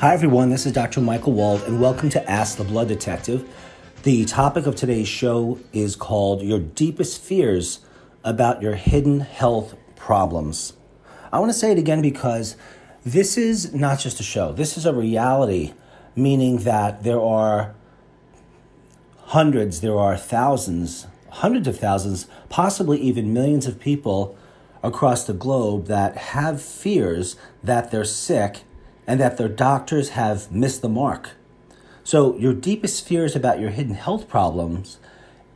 Hi, everyone. This is Dr. Michael Wald, and welcome to Ask the Blood Detective. The topic of today's show is called Your Deepest Fears About Your Hidden Health Problems. I want to say it again because this is not just a show, this is a reality, meaning that there are hundreds, there are thousands, hundreds of thousands, possibly even millions of people across the globe that have fears that they're sick and that their doctors have missed the mark. So, your deepest fears about your hidden health problems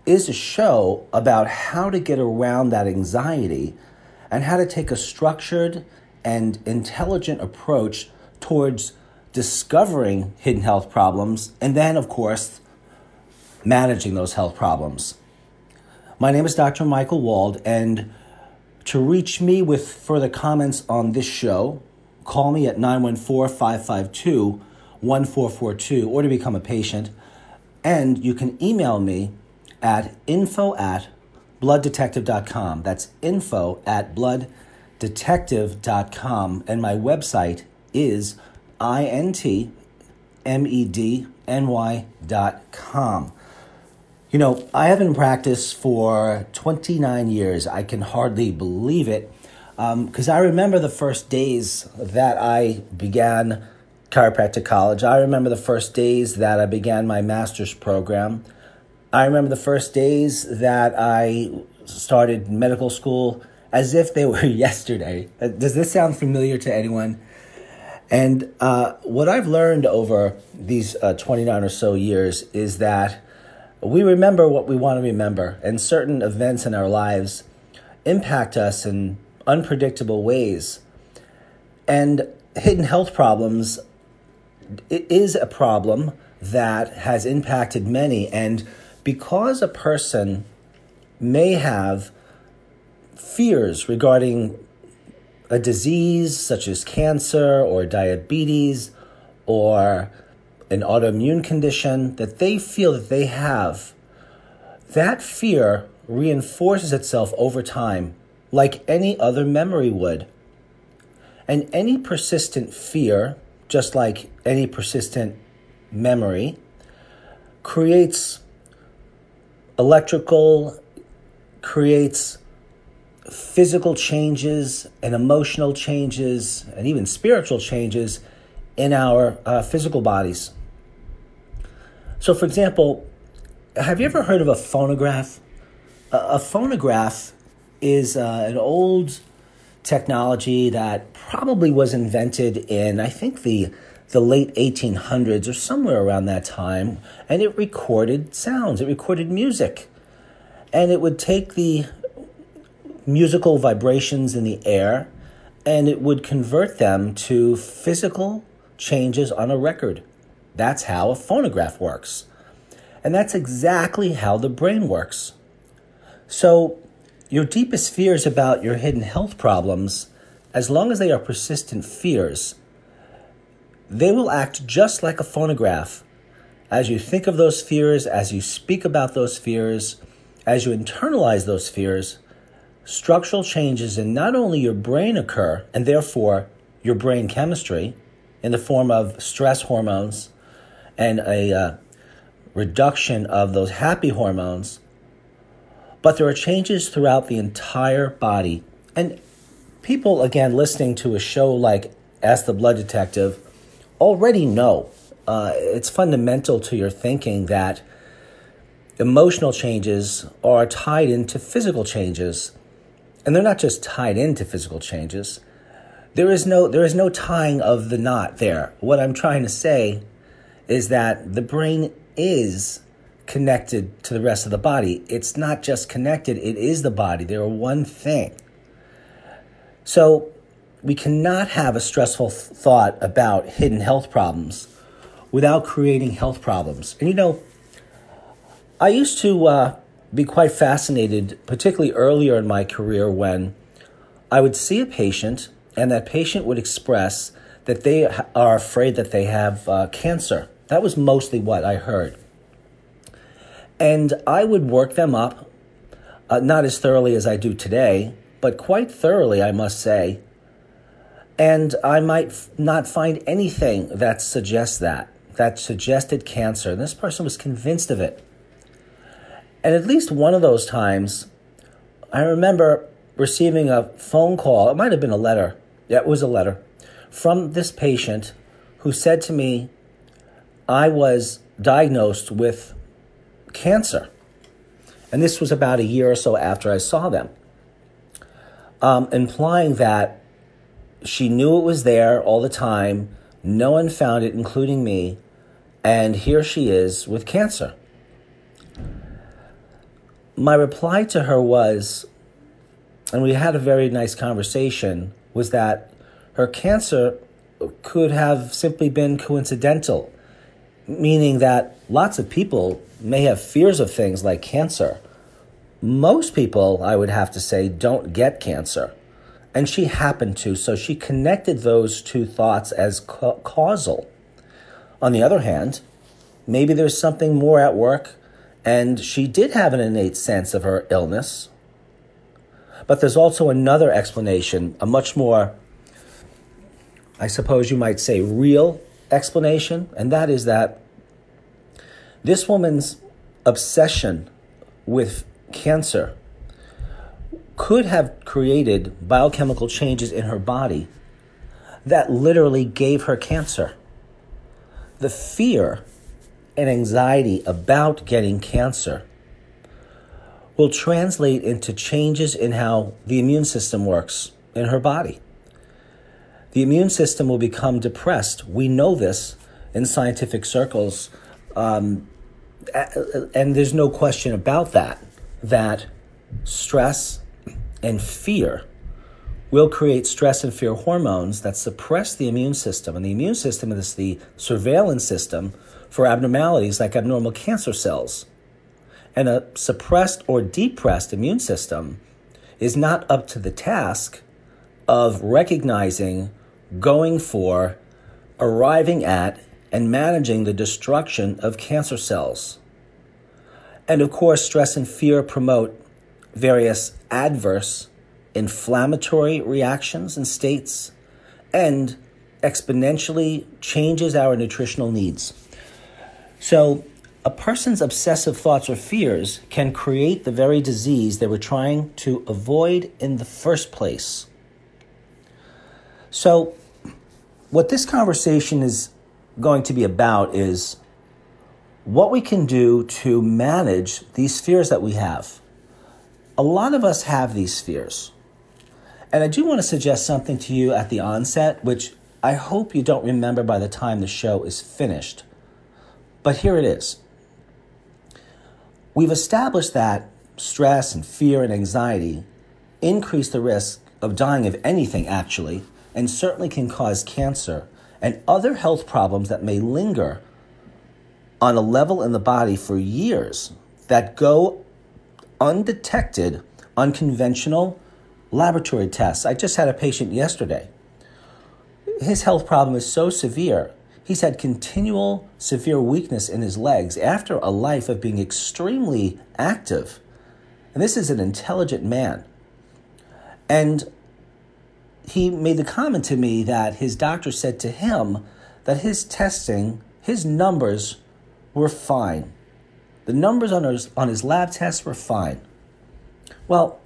is a show about how to get around that anxiety and how to take a structured and intelligent approach towards discovering hidden health problems and then, of course, managing those health problems. My name is Dr. Michael Wald, and to reach me with further comments on this show, call me at 914 552 1442 or to become a patient. And you can email me at info at blooddetective.com. That's info at blooddetective.com. And my website is intmedny.com. You know, I have been in practice for 29 years. I can hardly believe it because um, I remember the first days that I began chiropractic college. I remember the first days that I began my master's program. I remember the first days that I started medical school as if they were yesterday. Uh, does this sound familiar to anyone? And uh, what I've learned over these uh, 29 or so years is that we remember what we want to remember, and certain events in our lives impact us in unpredictable ways. And hidden health problems is a problem that has impacted many. And because a person may have fears regarding a disease such as cancer or diabetes or an autoimmune condition that they feel that they have, that fear reinforces itself over time like any other memory would. And any persistent fear just like any persistent memory, creates electrical, creates physical changes and emotional changes and even spiritual changes in our uh, physical bodies. So, for example, have you ever heard of a phonograph? A, a phonograph is uh, an old technology that probably was invented in, I think, the the late 1800s or somewhere around that time, and it recorded sounds, it recorded music. And it would take the musical vibrations in the air and it would convert them to physical changes on a record. That's how a phonograph works. And that's exactly how the brain works. So, your deepest fears about your hidden health problems, as long as they are persistent fears, they will act just like a phonograph. As you think of those fears, as you speak about those fears, as you internalize those fears, structural changes in not only your brain occur, and therefore your brain chemistry, in the form of stress hormones and a uh, reduction of those happy hormones, but there are changes throughout the entire body. And people, again, listening to a show like Ask the Blood Detective already know uh, it's fundamental to your thinking that emotional changes are tied into physical changes. And they're not just tied into physical changes. There is no there is no tying of the knot there. What I'm trying to say is that the brain is connected to the rest of the body. It's not just connected, it is the body. They are one thing. So we cannot have a stressful th- thought about hidden health problems without creating health problems. And you know, I used to uh, be quite fascinated, particularly earlier in my career, when I would see a patient and that patient would express that they are afraid that they have uh, cancer. That was mostly what I heard. And I would work them up, uh, not as thoroughly as I do today, but quite thoroughly, I must say. And I might f- not find anything that suggests that, that suggested cancer. And this person was convinced of it. And at least one of those times, I remember receiving a phone call. It might have been a letter. Yeah, it was a letter from this patient who said to me, I was diagnosed with cancer. And this was about a year or so after I saw them, um, implying that she knew it was there all the time. No one found it, including me. And here she is with cancer. My reply to her was, and we had a very nice conversation, was that her cancer could have simply been coincidental, meaning that lots of people may have fears of things like cancer. Most people, I would have to say, don't get cancer. And she happened to, so she connected those two thoughts as ca- causal. On the other hand, maybe there's something more at work, and she did have an innate sense of her illness. But there's also another explanation, a much more, I suppose you might say, real explanation, and that is that this woman's obsession with cancer could have created biochemical changes in her body that literally gave her cancer. The fear and anxiety about getting cancer will translate into changes in how the immune system works in her body. The immune system will become depressed. We know this in scientific circles. Um, and there's no question about that, that stress and fear will create stress and fear hormones that suppress the immune system. And the immune system is the surveillance system for abnormalities like abnormal cancer cells. And a suppressed or depressed immune system is not up to the task of recognizing, going for, arriving at, and managing the destruction of cancer cells. And of course, stress and fear promote various adverse inflammatory reactions and states and exponentially changes our nutritional needs. So, a person's obsessive thoughts or fears can create the very disease they were trying to avoid in the first place. So, what this conversation is going to be about is what we can do to manage these fears that we have. A lot of us have these fears. And I do want to suggest something to you at the onset, which I hope you don't remember by the time the show is finished. But here it is. We've established that stress and fear and anxiety increase the risk of dying of anything, actually, and certainly can cause cancer and other health problems that may linger on a level in the body for years that go undetected on conventional laboratory tests. I just had a patient yesterday. His health problem is so severe. He's had continual severe weakness in his legs after a life of being extremely active. And this is an intelligent man. And he made the comment to me that his doctor said to him that his testing, his numbers were fine. The numbers on his, on his lab tests were fine. Well,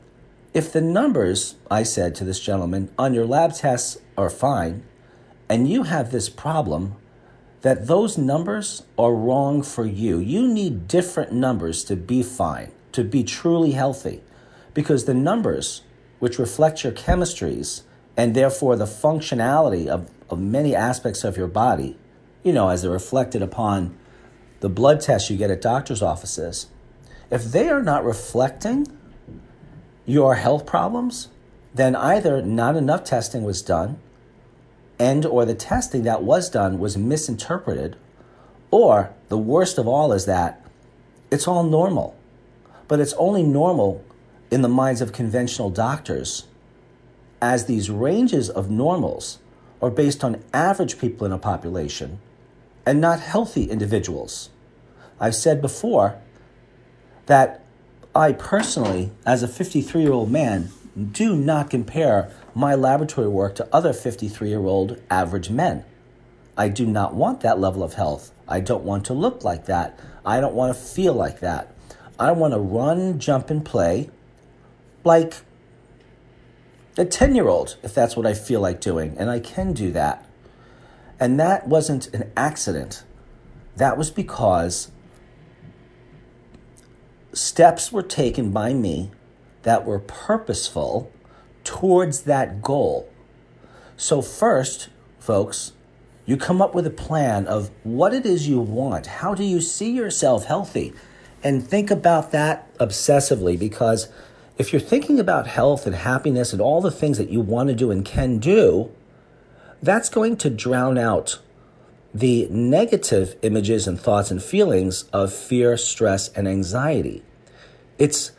if the numbers, I said to this gentleman, on your lab tests are fine, and you have this problem, that those numbers are wrong for you. You need different numbers to be fine, to be truly healthy, because the numbers, which reflect your chemistries and therefore the functionality of, of many aspects of your body, you know, as they're reflected upon the blood tests you get at doctor's offices, if they are not reflecting your health problems, then either not enough testing was done and or the testing that was done was misinterpreted or the worst of all is that It's all normal. But it's only normal in the minds of conventional doctors, as these ranges of normals are based on average people in a population and not healthy individuals. I've said before that I personally, as a 53 year old man, do not compare my laboratory work to other 53 year old average men. I do not want that level of health. I don't want to look like that. I don't want to feel like that. I want to run, jump, and play like a 10 year old, if that's what I feel like doing. And I can do that. And that wasn't an accident. That was because steps were taken by me that were purposeful towards that goal. So, first, folks, you come up with a plan of what it is you want. How do you see yourself healthy? And think about that obsessively because if you're thinking about health and happiness and all the things that you want to do and can do, that's going to drown out the negative images and thoughts and feelings of fear, stress, and anxiety. It's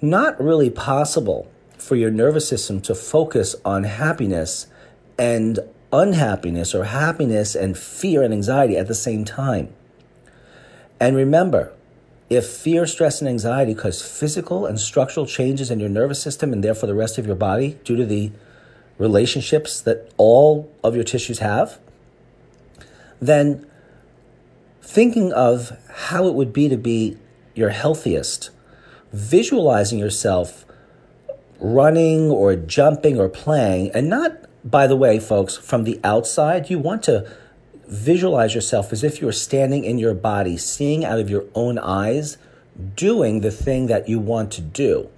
not really possible for your nervous system to focus on happiness and unhappiness or happiness and fear and anxiety at the same time. And remember, if fear, stress, and anxiety cause physical and structural changes in your nervous system and therefore the rest of your body due to the relationships that all of your tissues have, then thinking of how it would be to be your healthiest, visualizing yourself running or jumping or playing, and not, by the way, folks, from the outside, you want to visualize yourself as if you're standing in your body, seeing out of your own eyes, doing the thing that you want to do.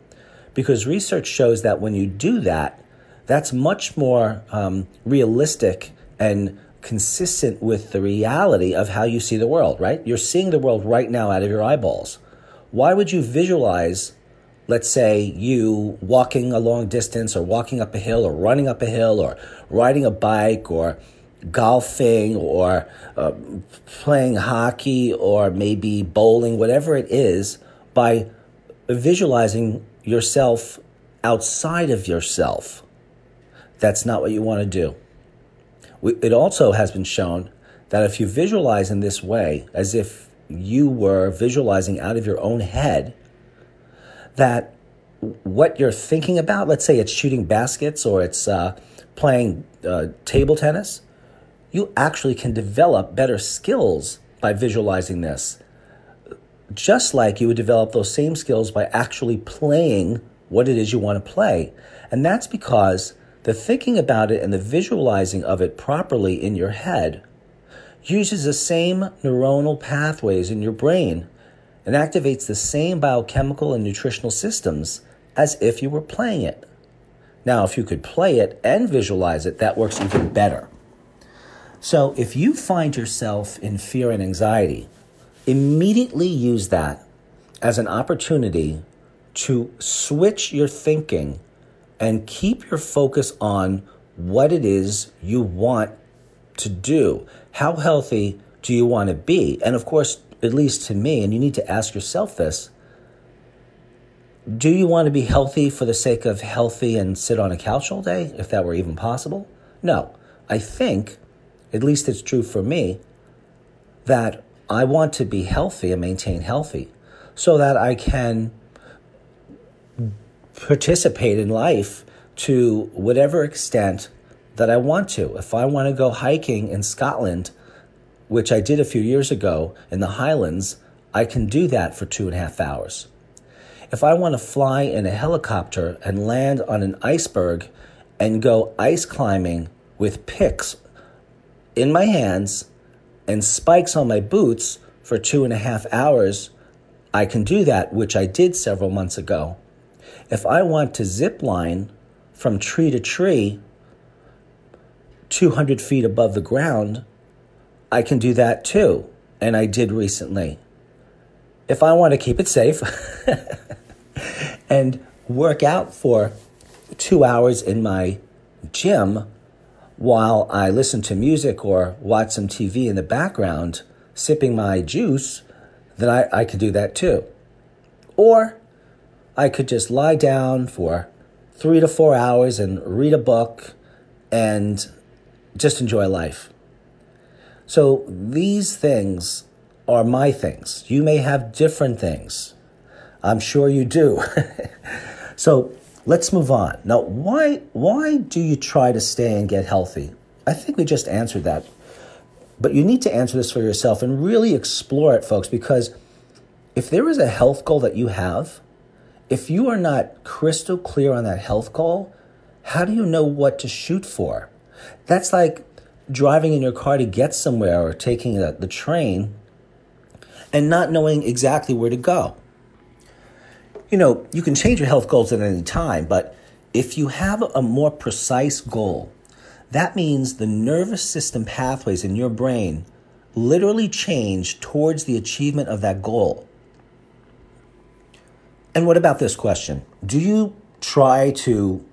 Because research shows that when you do that, that's much more um, realistic and consistent with the reality of how you see the world, right? You're seeing the world right now out of your eyeballs. Why would you visualize, let's say, you walking a long distance or walking up a hill or running up a hill or riding a bike or golfing or uh, playing hockey or maybe bowling, whatever it is, by visualizing yourself outside of yourself. That's not what you want to do. It also has been shown that if you visualize in this way, as if you were visualizing out of your own head, that what you're thinking about, let's say it's shooting baskets or it's uh, playing uh, table tennis, you actually can develop better skills by visualizing this. Just like you would develop those same skills by actually playing what it is you want to play. And that's because the thinking about it and the visualizing of it properly in your head uses the same neuronal pathways in your brain and activates the same biochemical and nutritional systems as if you were playing it. Now, if you could play it and visualize it, that works even better. So if you find yourself in fear and anxiety, immediately use that as an opportunity to switch your thinking and keep your focus on what it is you want to do. How healthy do you want to be? And of course, at least to me, and you need to ask yourself this do you want to be healthy for the sake of healthy and sit on a couch all day, if that were even possible? No. I think at least it's true for me, that I want to be healthy and maintain healthy so that I can participate in life to whatever extent that I want to. If I want to go hiking in Scotland, which I did a few years ago in the Highlands, I can do that for two and a half hours. If I want to fly in a helicopter and land on an iceberg and go ice climbing with picks in my hands and spikes on my boots for two and a half hours, I can do that, which I did several months ago. If I want to zip line from tree to tree, 200 feet above the ground, I can do that too. And I did recently. If I want to keep it safe and work out for two hours in my gym, while I listen to music or watch some TV in the background, sipping my juice, then I, I could do that too. Or I could just lie down for three to four hours and read a book and just enjoy life. So these things are my things. You may have different things. I'm sure you do. so let's move on. Now, why why do you try to stay and get healthy? I think we just answered that. But you need to answer this for yourself and really explore it, folks, because if there is a health goal that you have, if you are not crystal clear on that health goal, how do you know what to shoot for? That's like driving in your car to get somewhere or taking the, the train and not knowing exactly where to go. You know, you can change your health goals at any time, but if you have a more precise goal, that means the nervous system pathways in your brain literally change towards the achievement of that goal. And what about this question? Do you try to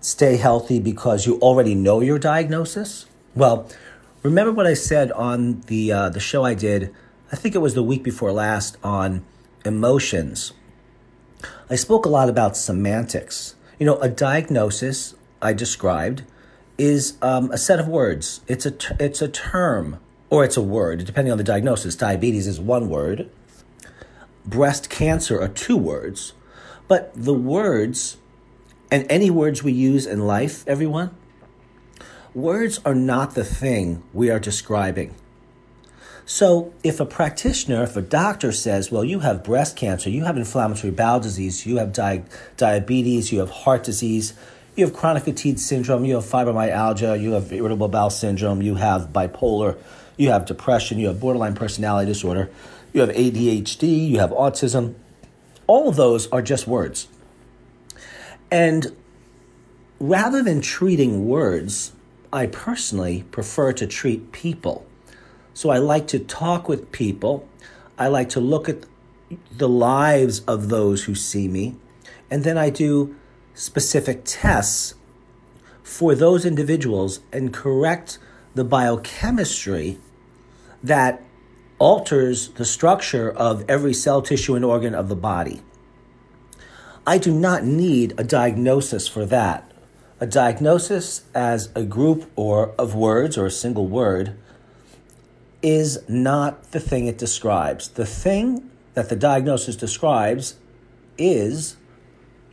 stay healthy because you already know your diagnosis? Well, remember what I said on the uh, the show I did. I think it was the week before last on emotions. I spoke a lot about semantics. You know, a diagnosis I described is um, a set of words. It's a ter- it's a term or it's a word, depending on the diagnosis. Diabetes is one word. Breast cancer are two words, but the words and any words we use in life, everyone, words are not the thing we are describing. So, if a practitioner, if a doctor says, well, you have breast cancer, you have inflammatory bowel disease, you have di- diabetes, you have heart disease, you have chronic fatigue syndrome, you have fibromyalgia, you have irritable bowel syndrome, you have bipolar, you have depression, you have borderline personality disorder, you have ADHD, you have autism. All of those are just words. And rather than treating words, I personally prefer to treat people. So I like to talk with people. I like to look at the lives of those who see me. And then I do specific tests for those individuals and correct the biochemistry that alters the structure of every cell, tissue, and organ of the body. I do not need a diagnosis for that. A diagnosis as a group or of words or a single word is not the thing it describes. The thing that the diagnosis describes is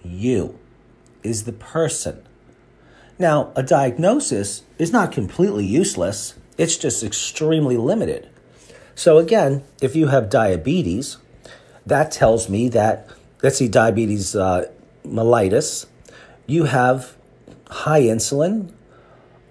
you is the person. Now, a diagnosis is not completely useless, it's just extremely limited. So, again, if you have diabetes, that tells me that, let's see, diabetes uh, mellitus, you have high insulin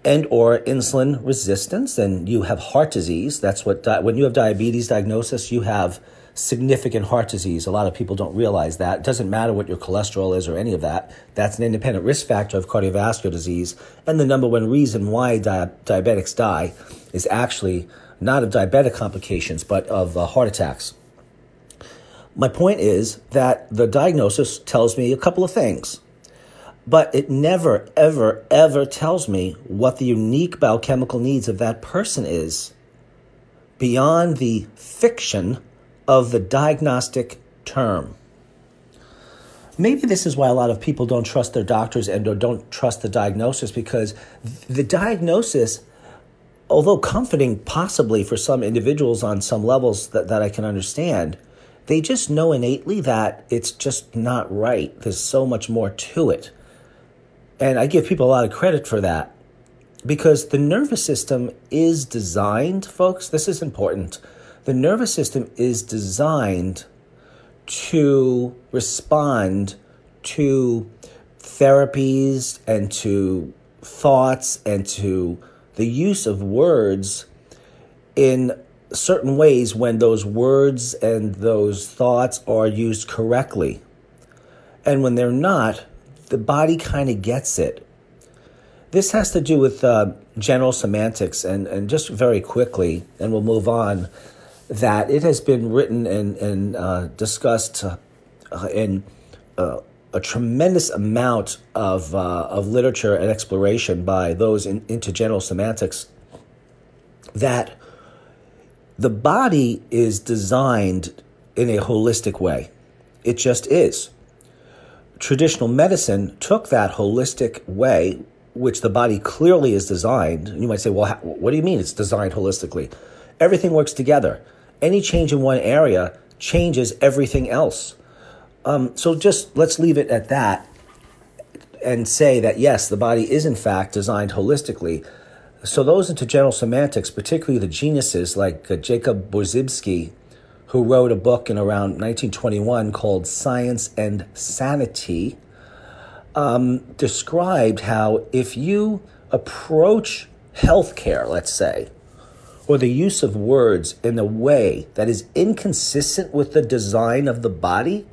and or insulin resistance and you have heart disease. That's what di- when you have diabetes diagnosis you have significant heart disease. A lot of people don't realize that. It doesn't matter what your cholesterol is or any of that. That's an independent risk factor of cardiovascular disease. And the number one reason why di- diabetics die is actually not of diabetic complications, but of uh, heart attacks. My point is that the diagnosis tells me a couple of things, but it never, ever, ever tells me what the unique biochemical needs of that person is beyond the fiction of the diagnostic term. Maybe this is why a lot of people don't trust their doctors and or don't trust the diagnosis because the diagnosis, although comforting possibly for some individuals on some levels that, that I can understand, they just know innately that it's just not right. There's so much more to it. And I give people a lot of credit for that because the nervous system is designed, folks, this is important the nervous system is designed to respond to therapies and to thoughts and to the use of words in certain ways when those words and those thoughts are used correctly. And when they're not, the body kind of gets it. This has to do with uh, general semantics, and, and just very quickly, and we'll move on that it has been written and, and uh, discussed uh, in uh, a tremendous amount of, uh, of literature and exploration by those in, into general semantics that the body is designed in a holistic way. It just is. Traditional medicine took that holistic way, which the body clearly is designed. You might say, well, how, what do you mean it's designed holistically? Everything works together. Any change in one area changes everything else. Um, so just let's leave it at that and say that yes, the body is in fact designed holistically. So those into general semantics, particularly the geniuses like uh, Jacob Korzybski, who wrote a book in around 1921 called Science and Sanity, um, described how if you approach healthcare, let's say, or the use of words in a way that is inconsistent with the design of the body,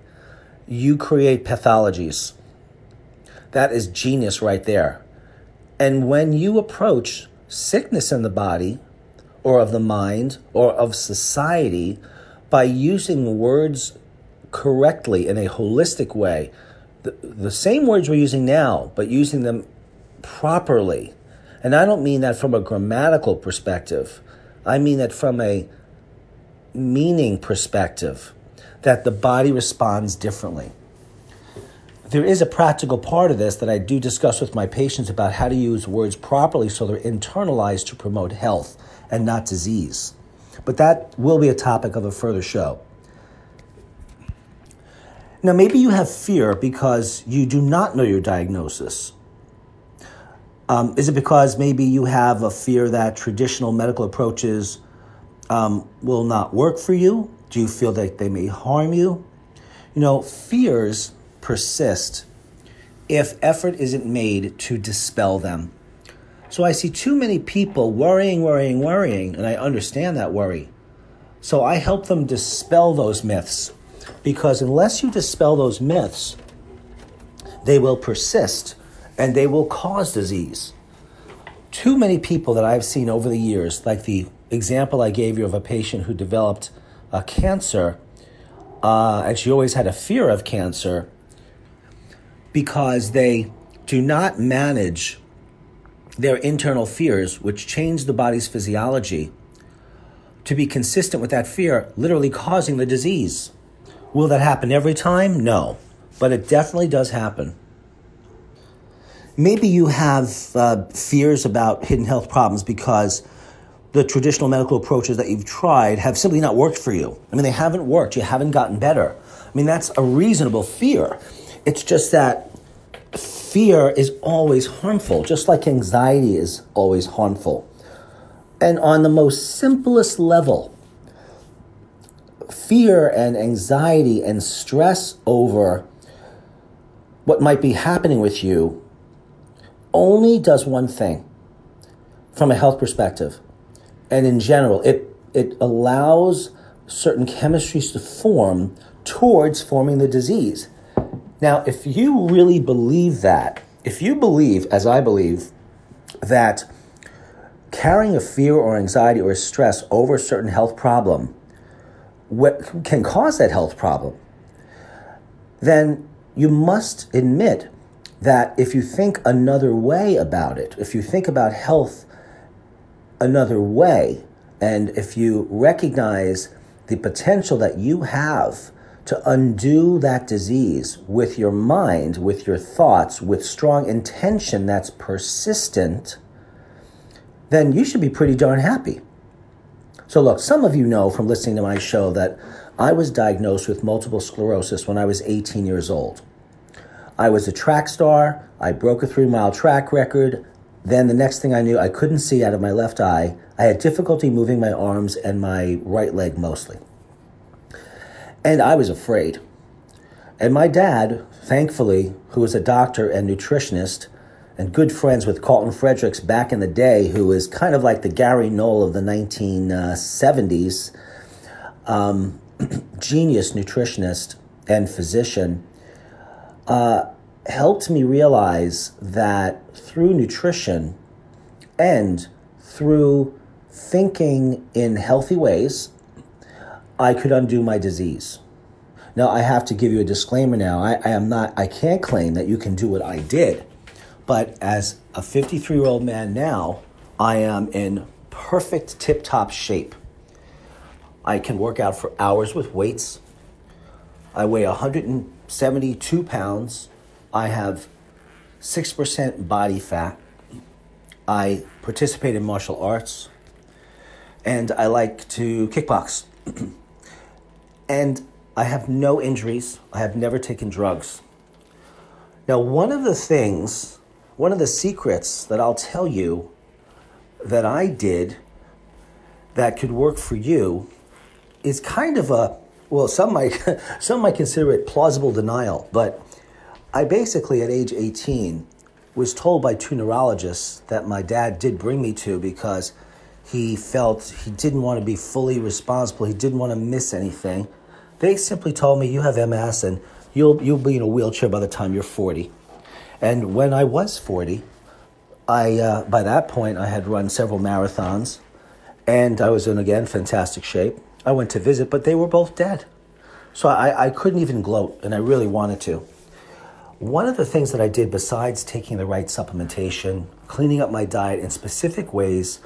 you create pathologies. That is genius right there. And when you approach sickness in the body, or of the mind, or of society, by using words correctly in a holistic way, the, the same words we're using now, but using them properly. And I don't mean that from a grammatical perspective, I mean that from a meaning perspective that the body responds differently. There is a practical part of this that I do discuss with my patients about how to use words properly so they're internalized to promote health and not disease. But that will be a topic of a further show. Now, maybe you have fear because you do not know your diagnosis. Um, is it because maybe you have a fear that traditional medical approaches um, will not work for you? Do you feel that they may harm you? You know, fears persist if effort isn't made to dispel them. So I see too many people worrying, worrying, worrying, and I understand that worry. So I help them dispel those myths because unless you dispel those myths, they will persist and they will cause disease. Too many people that I've seen over the years, like the example I gave you of a patient who developed a cancer, uh, and she always had a fear of cancer because they do not manage their internal fears, which change the body's physiology, to be consistent with that fear, literally causing the disease. Will that happen every time? No, but it definitely does happen. Maybe you have uh, fears about hidden health problems because the traditional medical approaches that you've tried have simply not worked for you. I mean, they haven't worked. You haven't gotten better. I mean, that's a reasonable fear. It's just that fear is always harmful, just like anxiety is always harmful. And on the most simplest level, fear and anxiety and stress over what might be happening with you only does one thing from a health perspective. And in general, it, it allows certain chemistries to form towards forming the disease. Now, if you really believe that, if you believe, as I believe, that carrying a fear or anxiety or stress over a certain health problem what can cause that health problem, then you must admit that if you think another way about it, if you think about health another way, and if you recognize the potential that you have to undo that disease with your mind, with your thoughts, with strong intention that's persistent, then you should be pretty darn happy. So, look, some of you know from listening to my show that I was diagnosed with multiple sclerosis when I was 18 years old. I was a track star, I broke a three mile track record. Then the next thing I knew, I couldn't see out of my left eye. I had difficulty moving my arms and my right leg mostly. And I was afraid. And my dad, thankfully, who was a doctor and nutritionist and good friends with Carlton Fredericks back in the day, who was kind of like the Gary Null of the 1970s, um, genius nutritionist and physician, uh, helped me realize that through nutrition and through thinking in healthy ways, I could undo my disease. Now, I have to give you a disclaimer now. I, I, am not, I can't claim that you can do what I did. But as a 53 year old man now, I am in perfect tip top shape. I can work out for hours with weights. I weigh 172 pounds. I have 6% body fat. I participate in martial arts. And I like to kickbox. and I have no injuries. I have never taken drugs. Now, one of the things, one of the secrets that I'll tell you that I did that could work for you is kind of a well, some might some might consider it plausible denial, but I basically at age 18 was told by two neurologists that my dad did bring me to because he felt he didn't want to be fully responsible, he didn't want to miss anything. They simply told me you have MS and you'll you'll be in a wheelchair by the time you're 40. And when I was 40, I uh, by that point I had run several marathons and I was in again fantastic shape. I went to visit, but they were both dead. So I, I couldn't even gloat, and I really wanted to. One of the things that I did besides taking the right supplementation, cleaning up my diet in specific ways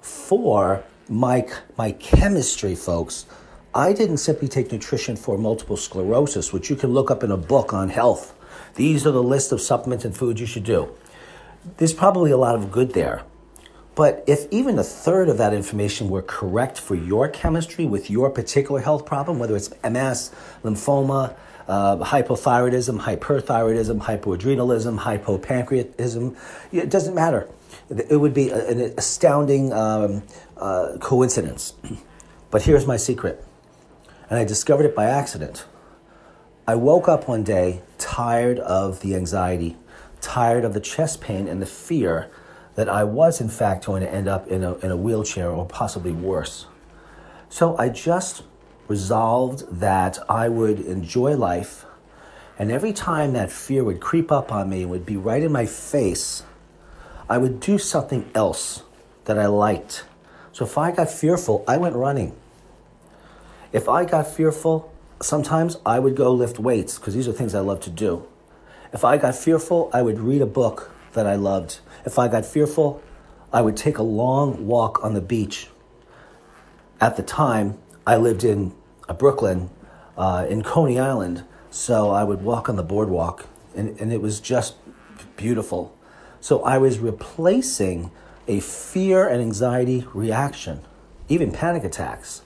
for my, my chemistry, folks, I didn't simply take nutrition for multiple sclerosis, which you can look up in a book on health. These are the list of supplements and foods you should do. There's probably a lot of good there. But if even a third of that information were correct for your chemistry with your particular health problem, whether it's MS, lymphoma, uh, hypothyroidism, hyperthyroidism, hypoadrenalism, hypopancreatism, it doesn't matter. It would be an astounding um, uh, coincidence. But here's my secret, and I discovered it by accident. I woke up one day tired of the anxiety, tired of the chest pain and the fear that I was, in fact, going to end up in a, in a wheelchair or possibly worse. So I just resolved that I would enjoy life. And every time that fear would creep up on me and would be right in my face, I would do something else that I liked. So if I got fearful, I went running. If I got fearful, sometimes I would go lift weights because these are things I love to do. If I got fearful, I would read a book that I loved. If I got fearful, I would take a long walk on the beach. At the time, I lived in uh, Brooklyn, uh, in Coney Island, so I would walk on the boardwalk, and, and it was just beautiful. So I was replacing a fear and anxiety reaction, even panic attacks,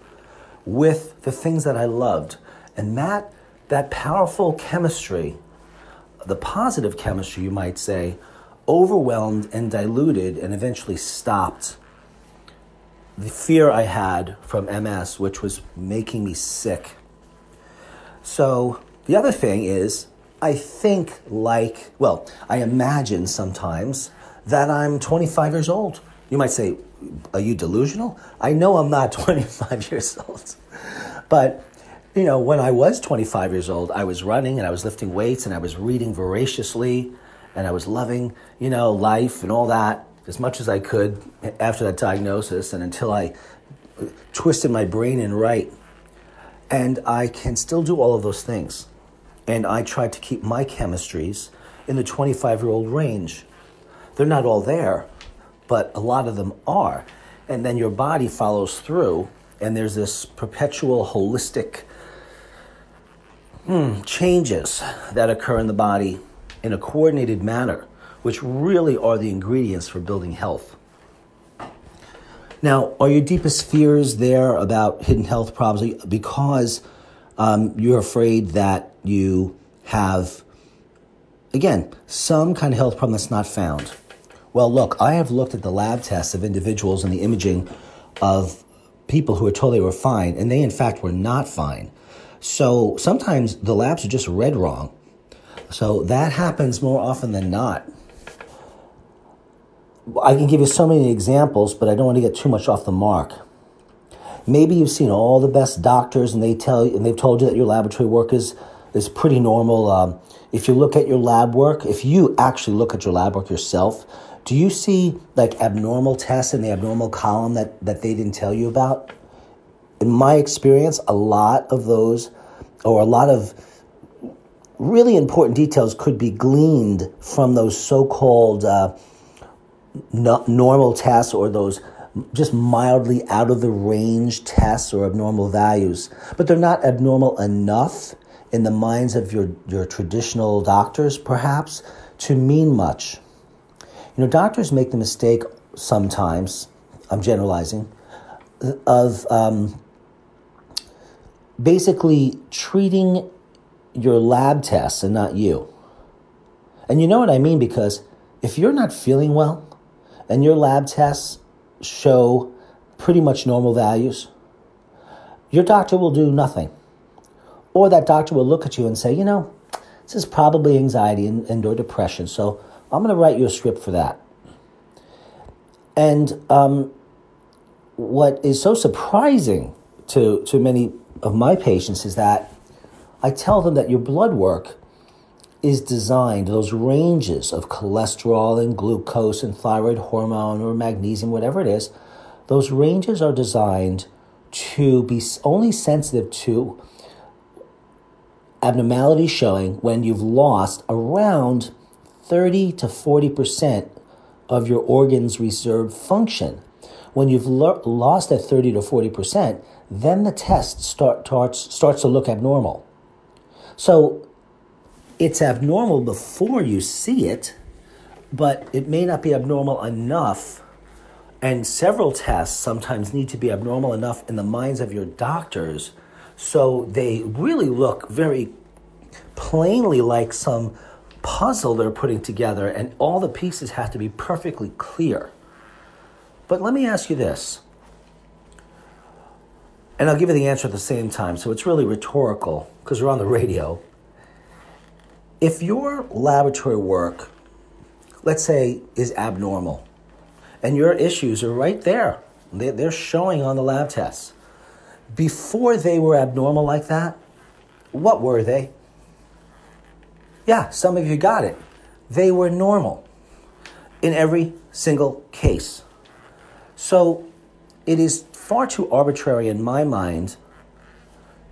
with the things that I loved. And that, that powerful chemistry, the positive chemistry, you might say, overwhelmed and diluted and eventually stopped the fear I had from MS, which was making me sick. So, the other thing is, I think like, well, I imagine sometimes that I'm 25 years old. You might say, Are you delusional? I know I'm not 25 years old. But, you know, when I was 25 years old, I was running and I was lifting weights and I was reading voraciously and I was loving, you know, life and all that as much as I could after that diagnosis and until I twisted my brain in right. And I can still do all of those things. And I try to keep my chemistries in the 25 year old range. They're not all there, but a lot of them are. And then your body follows through, and there's this perpetual holistic hmm, changes that occur in the body in a coordinated manner, which really are the ingredients for building health. Now, are your deepest fears there about hidden health problems because um, you're afraid that you have, again, some kind of health problem that's not found? Well, look, I have looked at the lab tests of individuals and the imaging of people who are told they were fine, and they in fact were not fine. So sometimes the labs are just read wrong. So that happens more often than not. I can give you so many examples, but I don't want to get too much off the mark. Maybe you've seen all the best doctors, and they tell you, and they've told you that your laboratory work is is pretty normal. Um, if you look at your lab work, if you actually look at your lab work yourself, do you see like abnormal tests in the abnormal column that that they didn't tell you about? In my experience, a lot of those, or a lot of really important details could be gleaned from those so-called uh, no- normal tests or those just mildly out of the range tests or abnormal values, but they're not abnormal enough in the minds of your, your traditional doctors, perhaps, to mean much. You know, doctors make the mistake sometimes, I'm generalizing, of um, basically treating your lab tests and not you. And you know what I mean because if you're not feeling well and your lab tests show pretty much normal values, your doctor will do nothing. Or that doctor will look at you and say, you know, this is probably anxiety and, and or depression, so I'm going to write you a script for that. And um, what is so surprising to, to many of my patients is that I tell them that your blood work is designed, those ranges of cholesterol and glucose and thyroid hormone or magnesium, whatever it is, those ranges are designed to be only sensitive to abnormalities showing when you've lost around 30 to 40% of your organ's reserve function. When you've lo- lost that 30 to 40%, then the test start, starts, starts to look abnormal. So it's abnormal before you see it, but it may not be abnormal enough. And several tests sometimes need to be abnormal enough in the minds of your doctors so they really look very plainly like some puzzle they're putting together, and all the pieces have to be perfectly clear. But let me ask you this, and I'll give you the answer at the same time, so it's really rhetorical because we're on the radio. If your laboratory work, let's say, is abnormal, and your issues are right there, they're showing on the lab tests, before they were abnormal like that, what were they? Yeah, some of you got it. They were normal in every single case. So it is far too arbitrary in my mind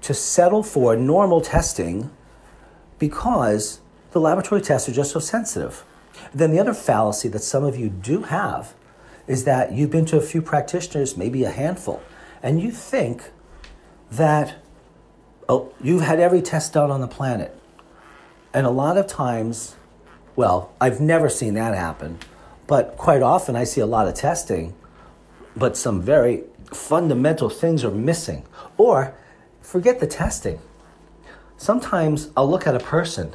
to settle for normal testing because the laboratory tests are just so sensitive. Then the other fallacy that some of you do have is that you've been to a few practitioners, maybe a handful, and you think that oh, you've had every test done on the planet. And a lot of times, well, I've never seen that happen, but quite often I see a lot of testing, but some very fundamental things are missing. Or forget the testing. Sometimes I'll look at a person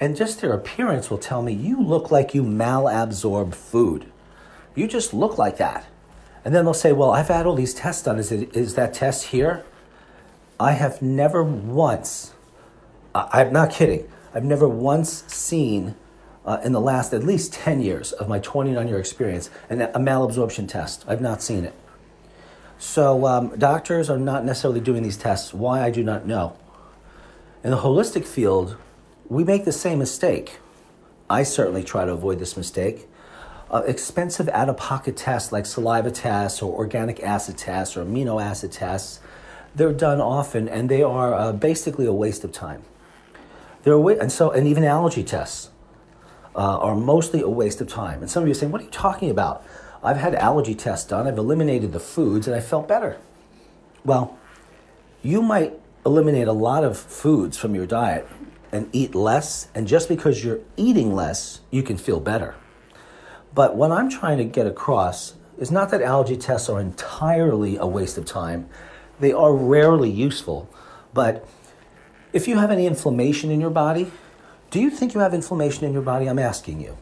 and just their appearance will tell me, you look like you malabsorb food. You just look like that. And then they'll say, well, I've had all these tests done. Is, it, is that test here? I have never once, I'm not kidding, I've never once seen uh, in the last at least 10 years of my 29 year experience an, a malabsorption test. I've not seen it. So, um, doctors are not necessarily doing these tests. Why, I do not know. In the holistic field, we make the same mistake. I certainly try to avoid this mistake. Uh, expensive out of pocket tests like saliva tests or organic acid tests or amino acid tests, they're done often and they are uh, basically a waste of time. They're a and so and even allergy tests uh, are mostly a waste of time. And some of you are saying, "What are you talking about?" I've had allergy tests done. I've eliminated the foods, and I felt better. Well, you might eliminate a lot of foods from your diet and eat less, and just because you're eating less, you can feel better. But what I'm trying to get across is not that allergy tests are entirely a waste of time. They are rarely useful, but if you have any inflammation in your body, do you think you have inflammation in your body? I'm asking you.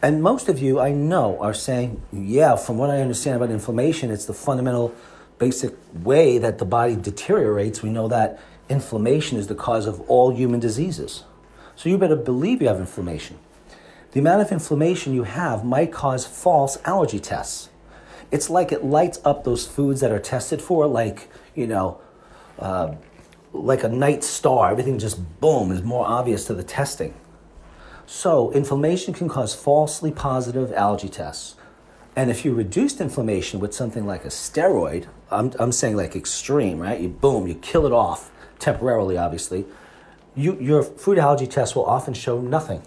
And most of you I know are saying, yeah, from what I understand about inflammation, it's the fundamental basic way that the body deteriorates. We know that inflammation is the cause of all human diseases. So you better believe you have inflammation. The amount of inflammation you have might cause false allergy tests. It's like it lights up those foods that are tested for, like, you know, uh, like a night star. Everything just boom is more obvious to the testing. So, inflammation can cause falsely positive allergy tests. And if you reduced inflammation with something like a steroid, I'm, I'm saying like extreme, right? You boom, you kill it off temporarily, obviously. You, your food allergy test will often show nothing.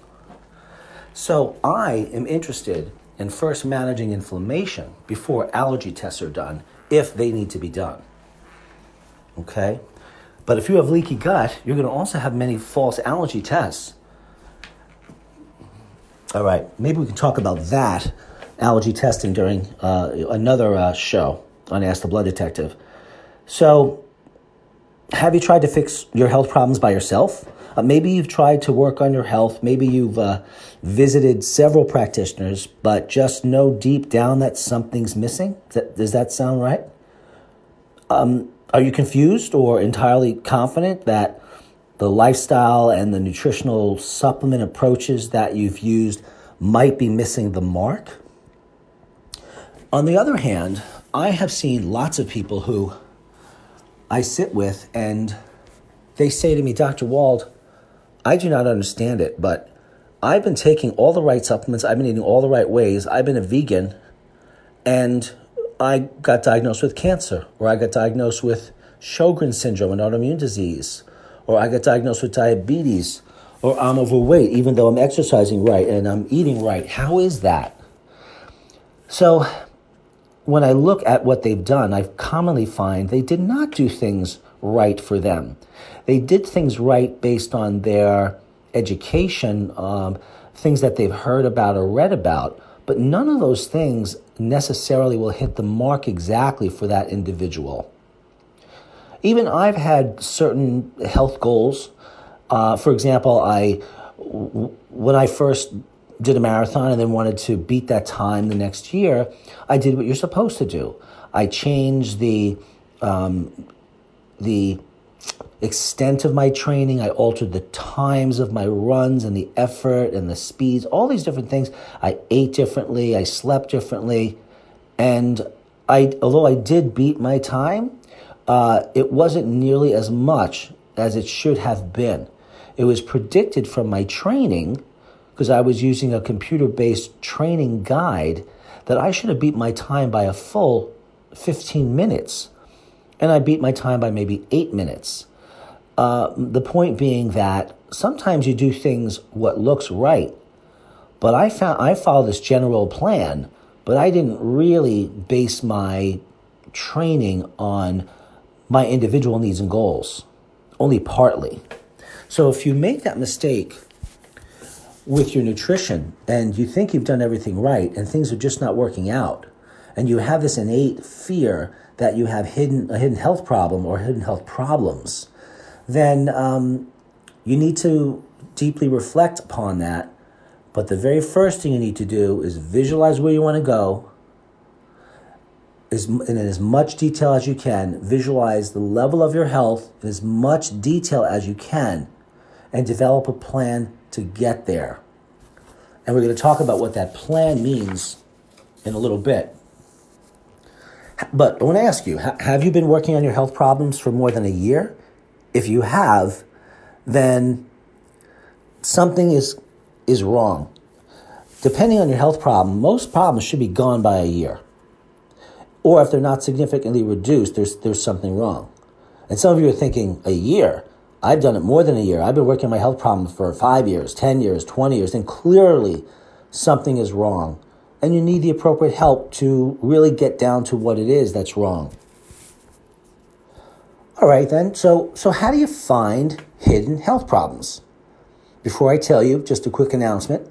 So, I am interested in first managing inflammation before allergy tests are done, if they need to be done. Okay? But if you have leaky gut, you're going to also have many false allergy tests. All right, maybe we can talk about that allergy testing during uh, another uh, show on Ask the Blood Detective. So, have you tried to fix your health problems by yourself? Uh, maybe you've tried to work on your health. Maybe you've uh, visited several practitioners, but just know deep down that something's missing. Does that, does that sound right? Um, are you confused or entirely confident that the lifestyle and the nutritional supplement approaches that you've used might be missing the mark? On the other hand, I have seen lots of people who I sit with and they say to me, Dr. Wald, I do not understand it, but I've been taking all the right supplements, I've been eating all the right ways, I've been a vegan, and I got diagnosed with cancer, or I got diagnosed with Sjogren's syndrome, an autoimmune disease, or I got diagnosed with diabetes, or I'm overweight, even though I'm exercising right and I'm eating right. How is that? So, when I look at what they've done, I commonly find they did not do things right for them. They did things right based on their education, um, things that they've heard about or read about, but none of those things necessarily will hit the mark exactly for that individual. Even I've had certain health goals. Uh, for example, I when I first did a marathon and then wanted to beat that time the next year, I did what you're supposed to do. I changed the um, the extent of my training. I altered the times of my runs and the effort and the speeds, all these different things. I ate differently. I slept differently, and I although I did beat my time, uh, it wasn't nearly as much as it should have been. It was predicted from my training because I was using a computer based training guide that I should have beat my time by a full 15 minutes. And I beat my time by maybe eight minutes. Uh, the point being that sometimes you do things what looks right, but I found I followed this general plan, but I didn't really base my training on my individual needs and goals, only partly. So if you make that mistake with your nutrition and you think you've done everything right and things are just not working out and you have this innate fear that you have hidden a hidden health problem or hidden health problems then um, you need to deeply reflect upon that but the very first thing you need to do is visualize where you want to go in as much detail as you can visualize the level of your health in as much detail as you can and develop a plan to get there. And we're going to talk about what that plan means in a little bit. But I want to ask you have you been working on your health problems for more than a year? If you have, then something is, is wrong. Depending on your health problem, most problems should be gone by a year. Or if they're not significantly reduced, there's, there's something wrong. And some of you are thinking, a year? I've done it more than a year. I've been working on my health problems for five years, 10 years, 20 years, and clearly something is wrong. And you need the appropriate help to really get down to what it is that's wrong. All right, then. So, so how do you find hidden health problems? Before I tell you, just a quick announcement.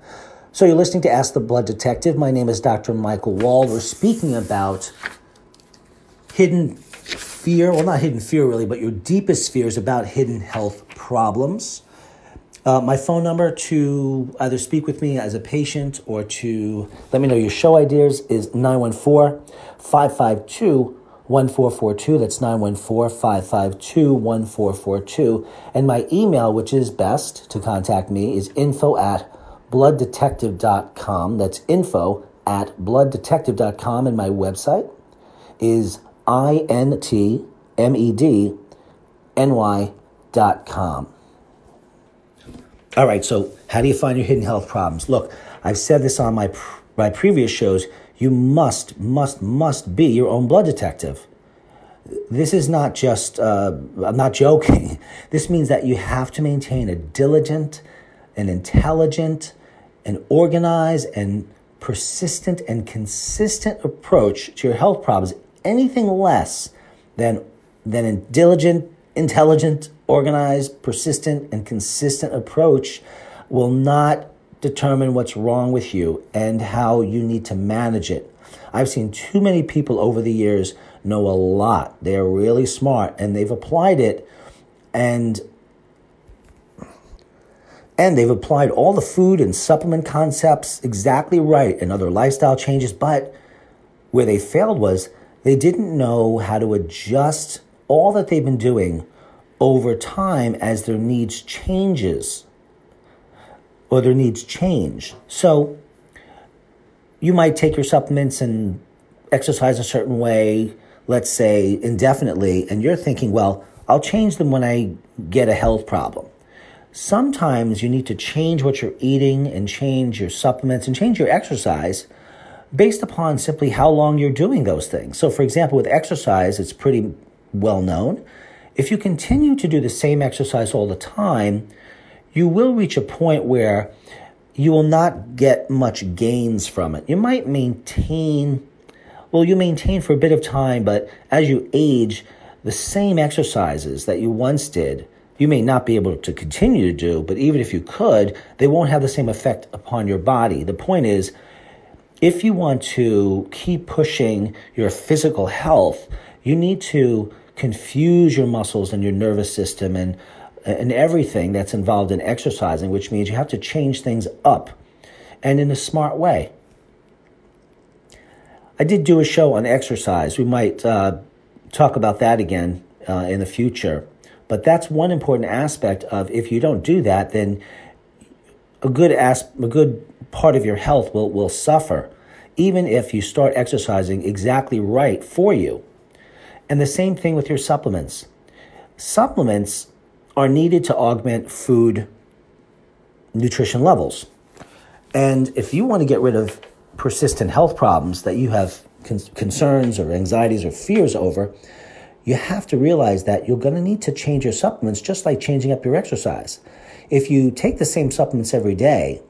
So, you're listening to Ask the Blood Detective. My name is Dr. Michael Wald. We're speaking about hidden fear, well, not hidden fear really, but your deepest fears about hidden health problems. Uh, my phone number to either speak with me as a patient or to let me know your show ideas is 914 552 1442. That's 914 552 1442. And my email, which is best to contact me, is info at blooddetective.com. That's info at blooddetective.com. And my website is I N T M E D N Y dot com. All right, so how do you find your hidden health problems? Look, I've said this on my, my previous shows. You must, must, must be your own blood detective. This is not just, uh, I'm not joking. This means that you have to maintain a diligent, an intelligent, an organized, and persistent and consistent approach to your health problems anything less than, than a diligent, intelligent, organized, persistent, and consistent approach will not determine what's wrong with you and how you need to manage it. I've seen too many people over the years know a lot. They're really smart and they've applied it and and they've applied all the food and supplement concepts exactly right and other lifestyle changes, but where they failed was they didn't know how to adjust all that they've been doing over time as their needs changes or their needs change. So you might take your supplements and exercise a certain way, let's say indefinitely, and you're thinking, well, I'll change them when I get a health problem. Sometimes you need to change what you're eating and change your supplements and change your exercise based upon simply how long you're doing those things. So, for example, with exercise, it's pretty well known. If you continue to do the same exercise all the time, you will reach a point where you will not get much gains from it. You might maintain, well, you maintain for a bit of time, but as you age, the same exercises that you once did, you may not be able to continue to do, but even if you could, they won't have the same effect upon your body. The point is, if you want to keep pushing your physical health, you need to confuse your muscles and your nervous system and and everything that's involved in exercising, which means you have to change things up and in a smart way. I did do a show on exercise. We might uh, talk about that again uh, in the future. But that's one important aspect of if you don't do that, then a good as- a good part of your health will, will suffer, even if you start exercising exactly right for you. And the same thing with your supplements. Supplements are needed to augment food nutrition levels. And if you want to get rid of persistent health problems that you have con- concerns or anxieties or fears over, you have to realize that you're going to need to change your supplements just like changing up your exercise. If you take the same supplements every day,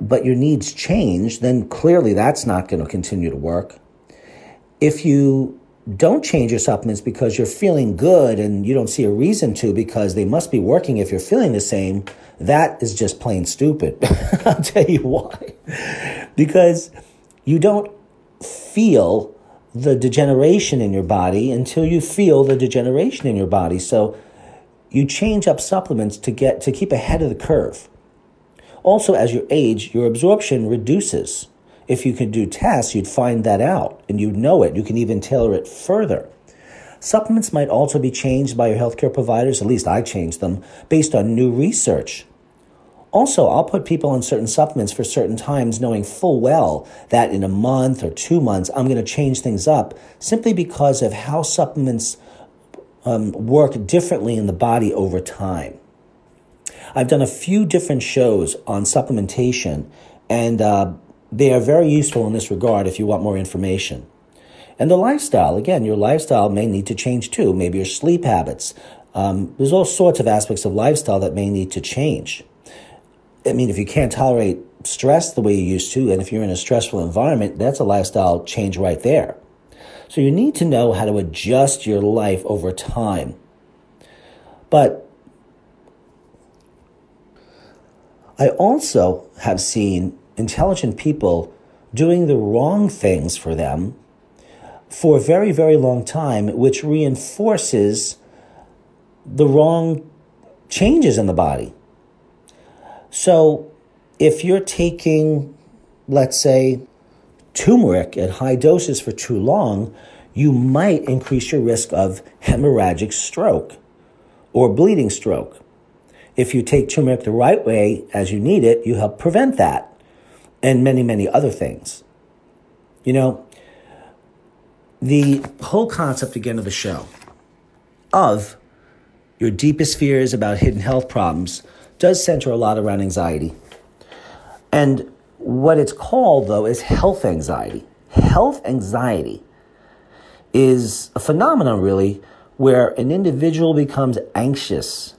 but your needs change, then clearly that's not going to continue to work. If you don't change your supplements because you're feeling good and you don't see a reason to because they must be working if you're feeling the same, that is just plain stupid. I'll tell you why. Because you don't feel the degeneration in your body until you feel the degeneration in your body. So you change up supplements to get to keep ahead of the curve. Also, as you age, your absorption reduces. If you could do tests, you'd find that out and you'd know it. You can even tailor it further. Supplements might also be changed by your healthcare providers, at least I change them, based on new research. Also, I'll put people on certain supplements for certain times, knowing full well that in a month or two months, I'm going to change things up simply because of how supplements um, work differently in the body over time. I've done a few different shows on supplementation, and uh, they are very useful in this regard if you want more information. And the lifestyle, again, your lifestyle may need to change too. Maybe your sleep habits. Um, there's all sorts of aspects of lifestyle that may need to change. I mean, if you can't tolerate stress the way you used to, and if you're in a stressful environment, that's a lifestyle change right there. So you need to know how to adjust your life over time. But I also have seen intelligent people doing the wrong things for them for a very, very long time, which reinforces the wrong changes in the body. So if you're taking, let's say, turmeric at high doses for too long, you might increase your risk of hemorrhagic stroke or bleeding stroke. If you take turmeric the right way as you need it, you help prevent that and many, many other things. You know, the whole concept again of the show of your deepest fears about hidden health problems does center a lot around anxiety. And what it's called, though, is health anxiety. Health anxiety is a phenomenon, really, where an individual becomes anxious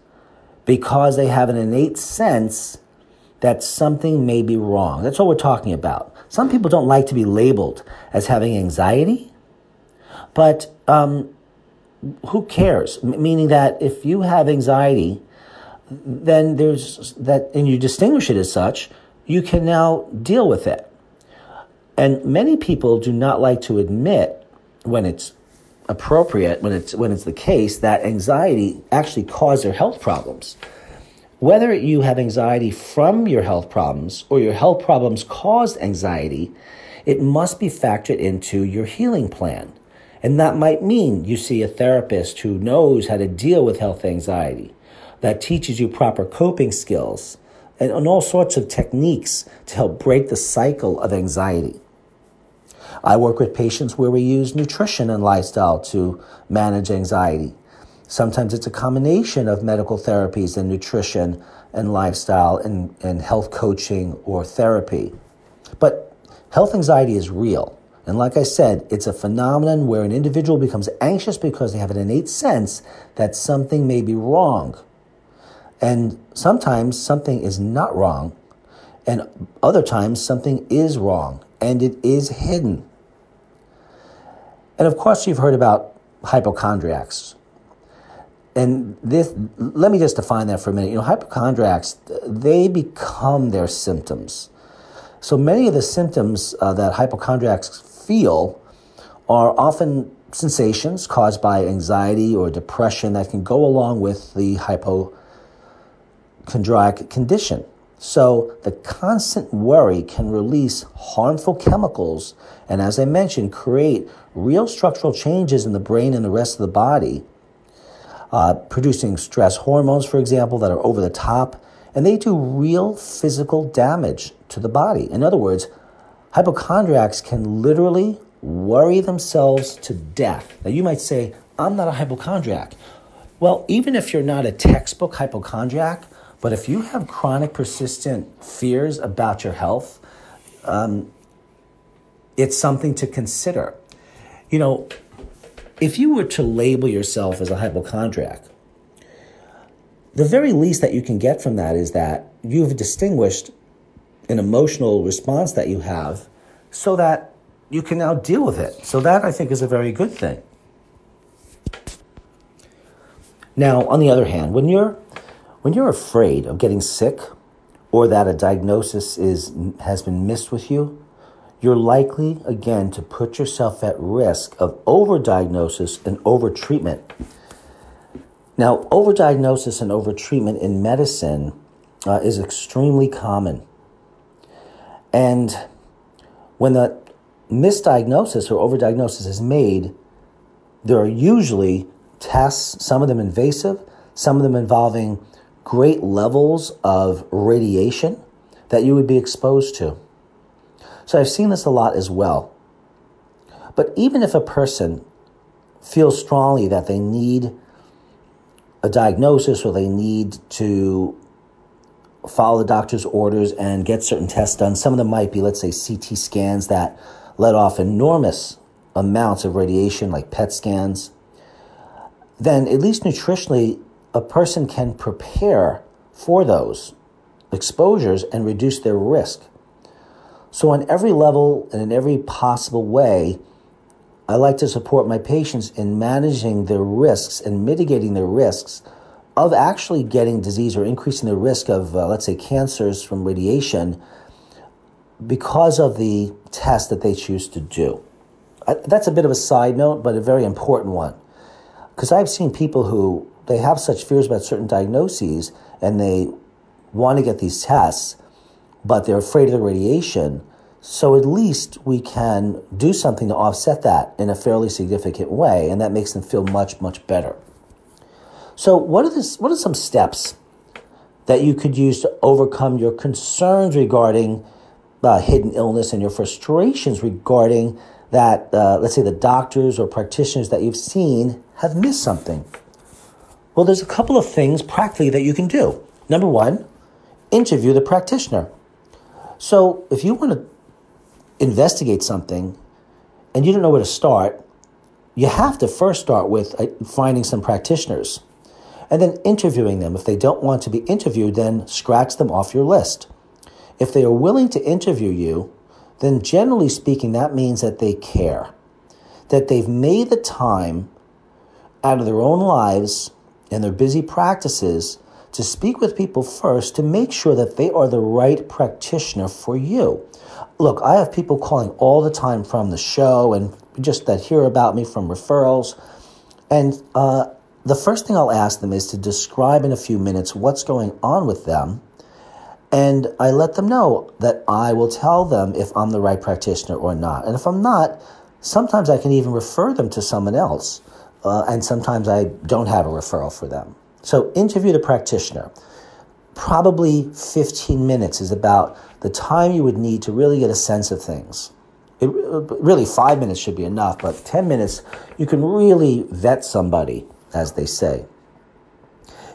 because they have an innate sense that something may be wrong. That's what we're talking about. Some people don't like to be labeled as having anxiety, but um, who cares? M- meaning that if you have anxiety, then there's that, and you distinguish it as such, you can now deal with it. And many people do not like to admit when it's appropriate, when it's when it's the case that anxiety actually caused their health problems. Whether you have anxiety from your health problems or your health problems caused anxiety, it must be factored into your healing plan. And that might mean you see a therapist who knows how to deal with health anxiety, that teaches you proper coping skills, and, and all sorts of techniques to help break the cycle of anxiety. I work with patients where we use nutrition and lifestyle to manage anxiety. Sometimes it's a combination of medical therapies and nutrition and lifestyle and, and health coaching or therapy. But health anxiety is real. And like I said, it's a phenomenon where an individual becomes anxious because they have an innate sense that something may be wrong. And sometimes something is not wrong, and other times something is wrong, and it is hidden. And of course, you've heard about hypochondriacs. And this, let me just define that for a minute. You know, hypochondriacs, they become their symptoms. So many of the symptoms uh, that hypochondriacs feel are often sensations caused by anxiety or depression that can go along with the hypochondriac condition. So the constant worry can release harmful chemicals and, as I mentioned, create real structural changes in the brain and the rest of the body, uh, producing stress hormones, for example, that are over the top, and they do real physical damage to the body. In other words, hypochondriacs can literally worry themselves to death. Now, you might say, I'm not a hypochondriac. Well, even if you're not a textbook hypochondriac, but if you have chronic, persistent fears about your health, um, it's something to consider. You know, if you were to label yourself as a hypochondriac, the very least that you can get from that is that you've distinguished an emotional response that you have so that you can now deal with it. So, that I think is a very good thing. Now, on the other hand, when you're when you're afraid of getting sick or that a diagnosis is, has been missed with you, you're likely again to put yourself at risk of overdiagnosis and overtreatment. Now, overdiagnosis and overtreatment in medicine uh, is extremely common. And when the misdiagnosis or overdiagnosis is made, there are usually tests, some of them invasive, some of them involving great levels of radiation that you would be exposed to. So I've seen this a lot as well. But even if a person feels strongly that they need a diagnosis or they need to follow the doctor's orders and get certain tests done, some of them might be, let's say, CT scans that let off enormous amounts of radiation, like PET scans, then at least nutritionally, a person can prepare for those exposures and reduce their risk. So, on every level and in every possible way, I like to support my patients in managing their risks and mitigating their risks of actually getting disease or increasing the risk of, uh, let's say, cancers from radiation because of the test that they choose to do. I, that's a bit of a side note, but a very important one. Because I've seen people who they have such fears about certain diagnoses and they want to get these tests, but they're afraid of the radiation. So at least we can do something to offset that in a fairly significant way, and that makes them feel much, much better. So, what are, this, what are some steps that you could use to overcome your concerns regarding uh, hidden illness and your frustrations regarding that, uh, let's say, the doctors or practitioners that you've seen have missed something? Well, there's a couple of things practically that you can do. Number one, interview the practitioner. So if you want to investigate something and you don't know where to start, you have to first start with uh, finding some practitioners and then interviewing them. If they don't want to be interviewed, then scratch them off your list. If they are willing to interview you, then generally speaking, that means that they care, that they've made the time out of their own lives and their busy practices to speak with people first to make sure that they are the right practitioner for you. Look, I have people calling all the time from the show and just that hear about me from referrals. And uh, the first thing I'll ask them is to describe in a few minutes what's going on with them. And I let them know that I will tell them if I'm the right practitioner or not. And if I'm not, sometimes I can even refer them to someone else. Uh, and sometimes I don't have a referral for them. So interview the practitioner. Probably 15 minutes is about the time you would need to really get a sense of things. It, really, five minutes should be enough, but 10 minutes, you can really vet somebody, as they say.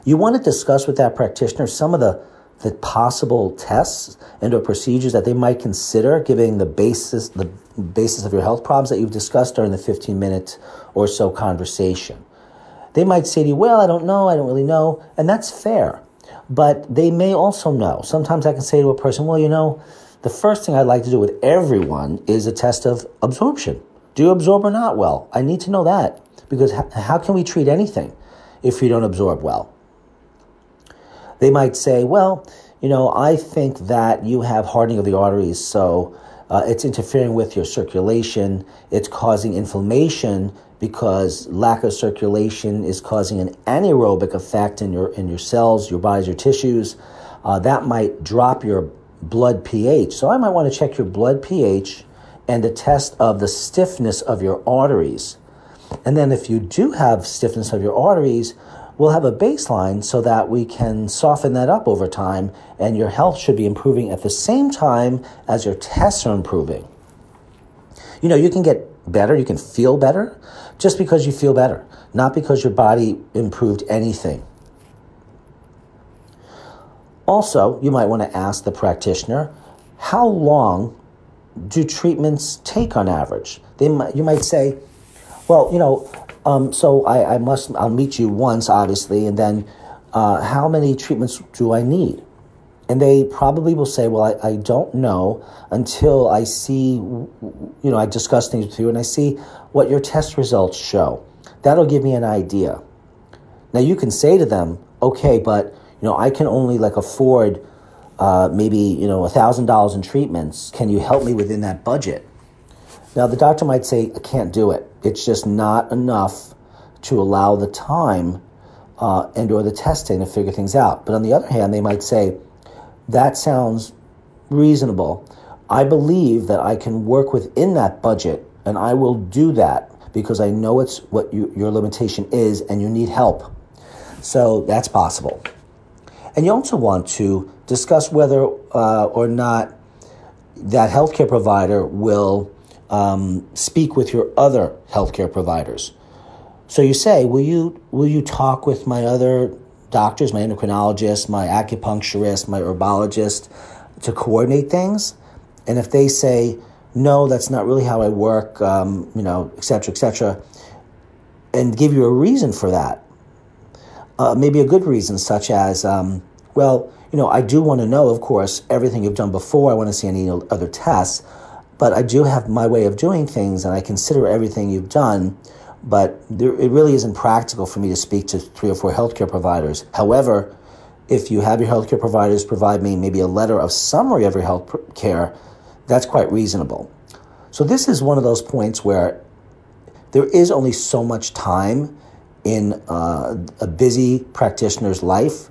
You want to discuss with that practitioner some of the, the possible tests and or procedures that they might consider giving the basis, the basis of your health problems that you've discussed during the 15 minute or so conversation. They might say to you, Well, I don't know, I don't really know, and that's fair. But they may also know. Sometimes I can say to a person, Well, you know, the first thing I'd like to do with everyone is a test of absorption. Do you absorb or not well? I need to know that because how can we treat anything if you don't absorb well? They might say, Well, you know, I think that you have hardening of the arteries, so uh, it's interfering with your circulation. It's causing inflammation because lack of circulation is causing an anaerobic effect in your in your cells, your bodies, your tissues. Uh, that might drop your blood pH. So I might want to check your blood pH and a test of the stiffness of your arteries. And then if you do have stiffness of your arteries, we'll have a baseline so that we can soften that up over time and your health should be improving at the same time as your tests are improving. You know, you can get better, you can feel better just because you feel better, not because your body improved anything. Also, you might want to ask the practitioner, how long do treatments take on average? They might, you might say, well, you know, um, so I, I, must, I'll meet you once, obviously, and then uh, how many treatments do I need? And they probably will say, well, I, I don't know until I see, you know, I discuss things with you and I see what your test results show. That'll give me an idea. Now you can say to them, okay, but, you know, I can only like afford uh, maybe, you know, a $1,000 in treatments. Can you help me within that budget? Now, the doctor might say, I can't do it. It's just not enough to allow the time uh, and or the testing to figure things out. But on the other hand, they might say, that sounds reasonable. I believe that I can work within that budget, and I will do that because I know it's what you, your limitation is and you need help. So that's possible. And you also want to discuss whether uh, or not that healthcare provider will um, speak with your other healthcare providers. So you say, will you will you talk with my other doctors, my endocrinologist, my acupuncturist, my herbologist to coordinate things? And if they say, no, that's not really how I work, um, you know, et cetera, et cetera, and give you a reason for that, uh, maybe a good reason, such as, um, well, you know, I do want to know, of course, everything you've done before. I want to see any other tests, but I do have my way of doing things, and I consider everything you've done. But there, it really isn't practical for me to speak to three or four healthcare providers. However, if you have your healthcare providers provide me maybe a letter of summary of your health care, that's quite reasonable. So this is one of those points where there is only so much time in uh, a busy practitioner's life.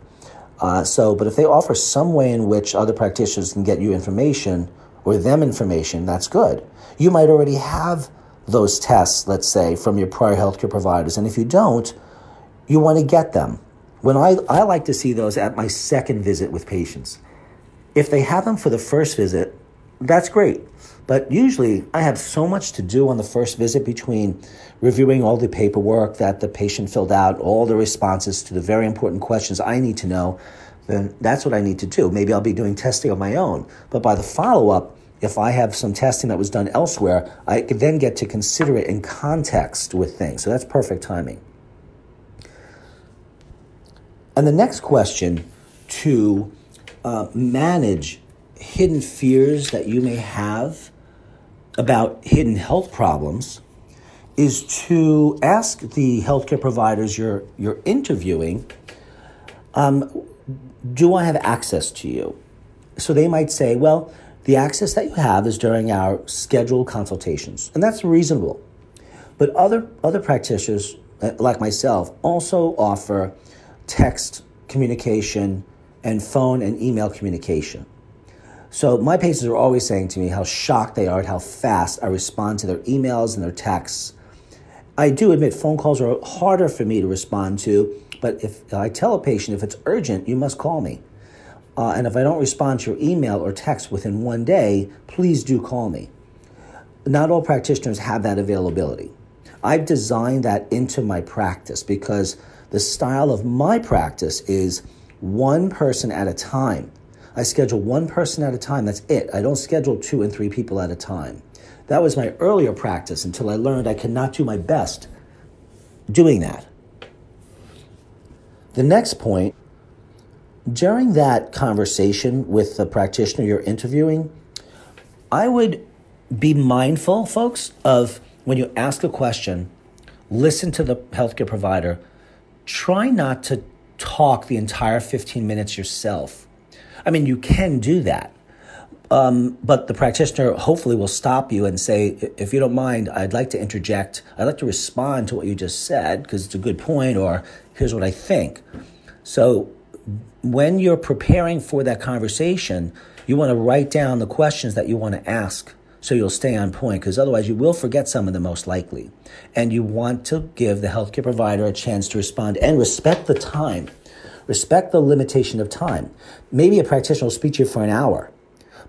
Uh, so, but if they offer some way in which other practitioners can get you information or them information, that's good. You might already have those tests, let's say, from your prior healthcare providers. And if you don't, you want to get them. When I, I like to see those at my second visit with patients. If they have them for the first visit, that's great. But usually I have so much to do on the first visit between reviewing all the paperwork that the patient filled out, all the responses to the very important questions I need to know, then that's what I need to do. Maybe I'll be doing testing of my own. But by the follow up, if I have some testing that was done elsewhere, I could then get to consider it in context with things. So that's perfect timing. And the next question to uh, manage hidden fears that you may have about hidden health problems is to ask the healthcare providers you're, you're interviewing um, do I have access to you? So they might say, well, the access that you have is during our scheduled consultations, and that's reasonable. But other, other practitioners, uh, like myself, also offer text communication and phone and email communication. So my patients are always saying to me how shocked they are at how fast I respond to their emails and their texts. I do admit phone calls are harder for me to respond to, but if I tell a patient if it's urgent, you must call me. Uh, and if I don't respond to your email or text within one day, please do call me. Not all practitioners have that availability. I've designed that into my practice because the style of my practice is one person at a time. I schedule one person at a time, that's it. I don't schedule two and three people at a time. That was my earlier practice until I learned I cannot do my best doing that. The next point during that conversation with the practitioner you're interviewing, I would be mindful, folks, of when you ask a question, listen to the healthcare provider. Try not to talk the entire 15 minutes yourself. I mean, you can do that. Um, but the practitioner hopefully will stop you and say, if you don't mind, I'd like to interject. I'd like to respond to what you just said because it's a good point, or here's what I think. So when you're preparing for that conversation, you want to write down the questions that you want to ask so you'll stay on point because otherwise you will forget some of them most likely. And you want to give the healthcare provider a chance to respond and respect the time. Respect the limitation of time. Maybe a practitioner will speak to you for an hour,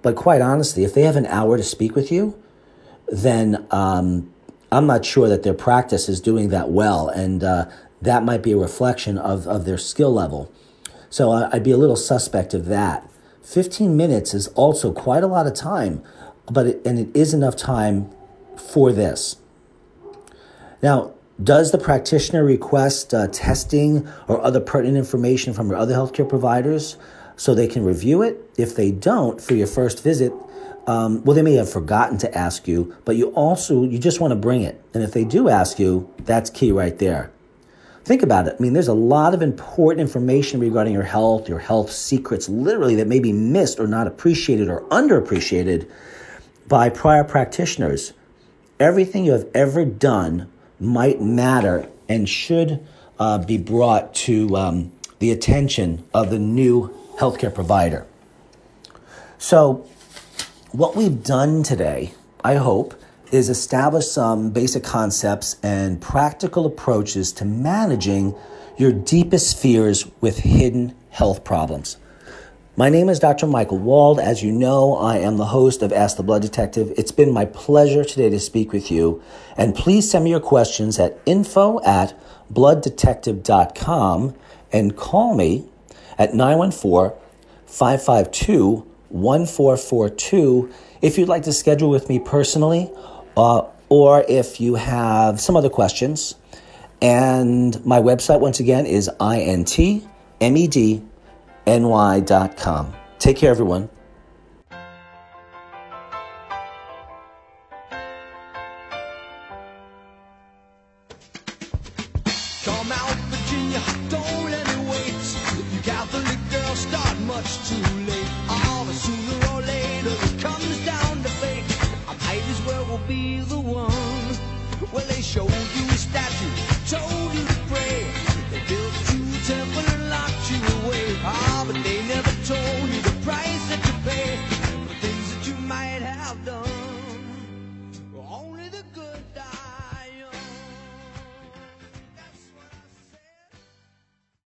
but quite honestly, if they have an hour to speak with you, then um, I'm not sure that their practice is doing that well, and uh, that might be a reflection of, of their skill level. So I'd be a little suspect of that. 15 minutes is also quite a lot of time, but it, and it is enough time for this. Now, does the practitioner request uh, testing or other pertinent information from your other healthcare providers so they can review it? If they don't, for your first visit, um, well, they may have forgotten to ask you, but you also you just want to bring it. And if they do ask you, that's key right there. Think about it. I mean, there's a lot of important information regarding your health, your health secrets, literally, that may be missed or not appreciated or underappreciated by prior practitioners. Everything you have ever done might matter and should uh, be brought to um, the attention of the new healthcare provider. So, what we've done today, I hope, is establish some basic concepts and practical approaches to managing your deepest fears with hidden health problems. My name is Dr. Michael Wald. As you know, I am the host of Ask the Blood Detective. It's been my pleasure today to speak with you. And please send me your questions at info at blooddetective.com and call me at 914 552 1442 if you'd like to schedule with me personally uh, or if you have some other questions. And my website, once again, is intmedny.com. Take care, everyone.